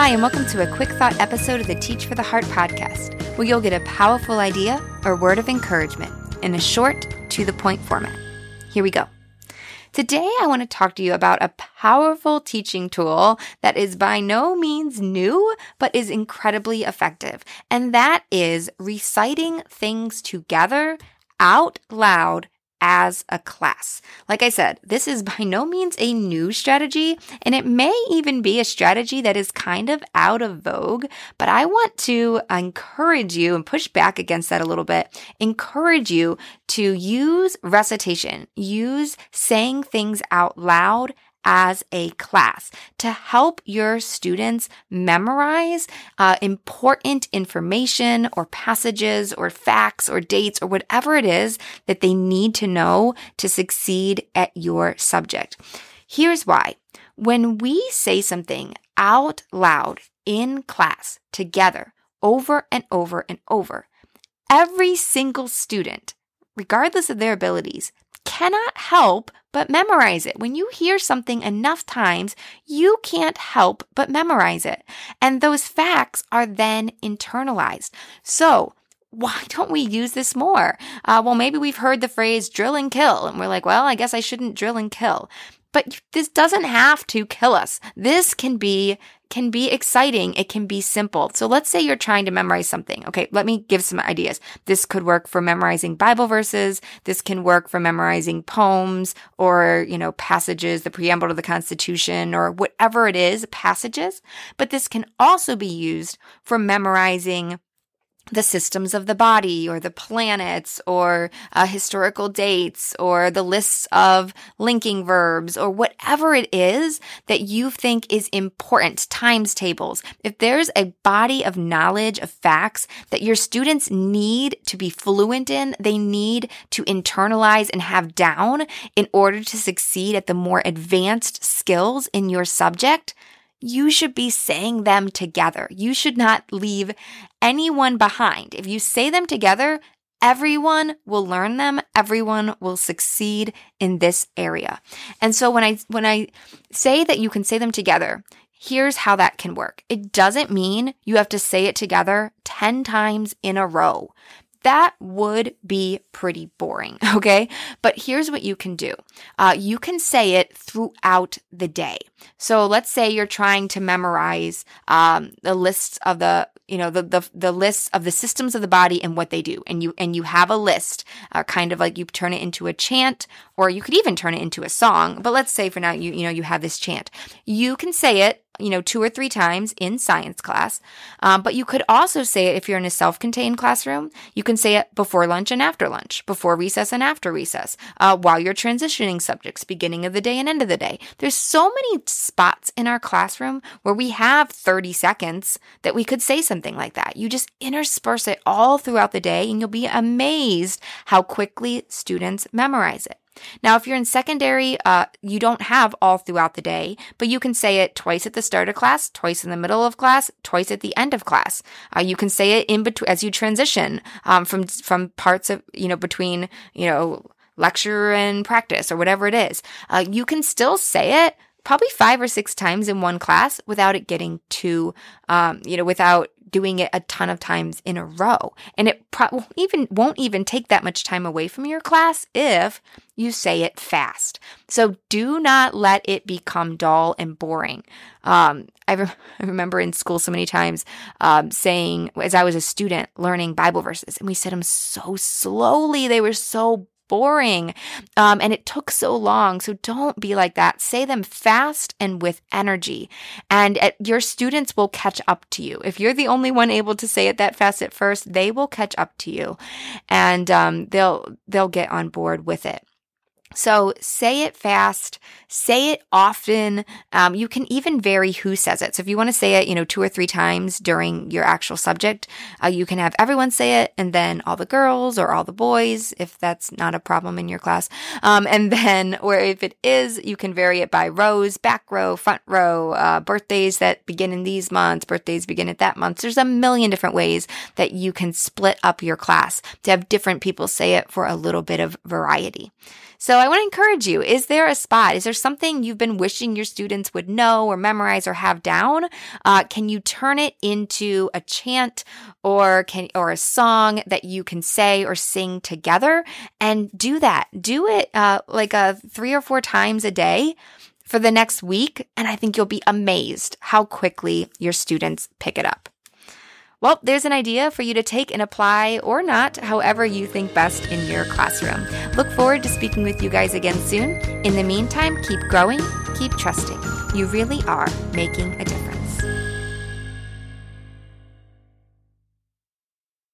Hi, and welcome to a quick thought episode of the Teach for the Heart podcast, where you'll get a powerful idea or word of encouragement in a short, to the point format. Here we go. Today, I want to talk to you about a powerful teaching tool that is by no means new, but is incredibly effective. And that is reciting things together out loud as a class. Like I said, this is by no means a new strategy, and it may even be a strategy that is kind of out of vogue, but I want to encourage you and push back against that a little bit, encourage you to use recitation, use saying things out loud as a class to help your students memorize uh, important information or passages or facts or dates or whatever it is that they need to know to succeed at your subject. Here's why. When we say something out loud in class together over and over and over, every single student, regardless of their abilities, cannot help but memorize it. When you hear something enough times, you can't help but memorize it. And those facts are then internalized. So, why don't we use this more? Uh, well, maybe we've heard the phrase drill and kill, and we're like, well, I guess I shouldn't drill and kill. But this doesn't have to kill us. This can be can be exciting. It can be simple. So let's say you're trying to memorize something. Okay, let me give some ideas. This could work for memorizing Bible verses. This can work for memorizing poems or, you know, passages, the preamble to the Constitution or whatever it is, passages. But this can also be used for memorizing the systems of the body or the planets or uh, historical dates or the lists of linking verbs or whatever it is that you think is important, times tables. If there's a body of knowledge of facts that your students need to be fluent in, they need to internalize and have down in order to succeed at the more advanced skills in your subject, you should be saying them together. You should not leave anyone behind. If you say them together, everyone will learn them. Everyone will succeed in this area. And so when I, when I say that you can say them together, here's how that can work. It doesn't mean you have to say it together 10 times in a row that would be pretty boring. Okay. But here's what you can do. Uh, you can say it throughout the day. So let's say you're trying to memorize, um, the lists of the, you know, the, the, the lists of the systems of the body and what they do. And you, and you have a list, uh, kind of like you turn it into a chant or you could even turn it into a song. But let's say for now, you, you know, you have this chant. You can say it you know, two or three times in science class. Um, but you could also say it if you're in a self contained classroom. You can say it before lunch and after lunch, before recess and after recess, uh, while you're transitioning subjects, beginning of the day and end of the day. There's so many spots in our classroom where we have 30 seconds that we could say something like that. You just intersperse it all throughout the day and you'll be amazed how quickly students memorize it. Now, if you're in secondary, uh, you don't have all throughout the day, but you can say it twice at the start of class, twice in the middle of class, twice at the end of class. Uh, you can say it in between as you transition um, from from parts of you know between you know lecture and practice or whatever it is. Uh, you can still say it probably five or six times in one class without it getting too, um, you know, without doing it a ton of times in a row. And it pro- even won't even take that much time away from your class if you say it fast. So do not let it become dull and boring. Um, I, re- I, remember in school so many times um, saying, as I was a student, learning Bible verses, and we said them so slowly. They were so boring. Um, and it took so long. So don't be like that. Say them fast and with energy. And at, your students will catch up to you. If you're the only one able to say it that fast at first, they will catch up to you and um, they'll, they'll get on board with it. So say it fast, say it often. Um, you can even vary who says it. So if you want to say it, you know, two or three times during your actual subject, uh, you can have everyone say it and then all the girls or all the boys, if that's not a problem in your class. Um, and then, or if it is, you can vary it by rows, back row, front row, uh, birthdays that begin in these months, birthdays begin at that month. There's a million different ways that you can split up your class to have different people say it for a little bit of variety. So I want to encourage you. Is there a spot? Is there something you've been wishing your students would know or memorize or have down? Uh, can you turn it into a chant or can, or a song that you can say or sing together and do that? Do it, uh, like a uh, three or four times a day for the next week. And I think you'll be amazed how quickly your students pick it up. Well, there's an idea for you to take and apply or not, however you think best in your classroom. Look forward to speaking with you guys again soon. In the meantime, keep growing, keep trusting. You really are making a difference.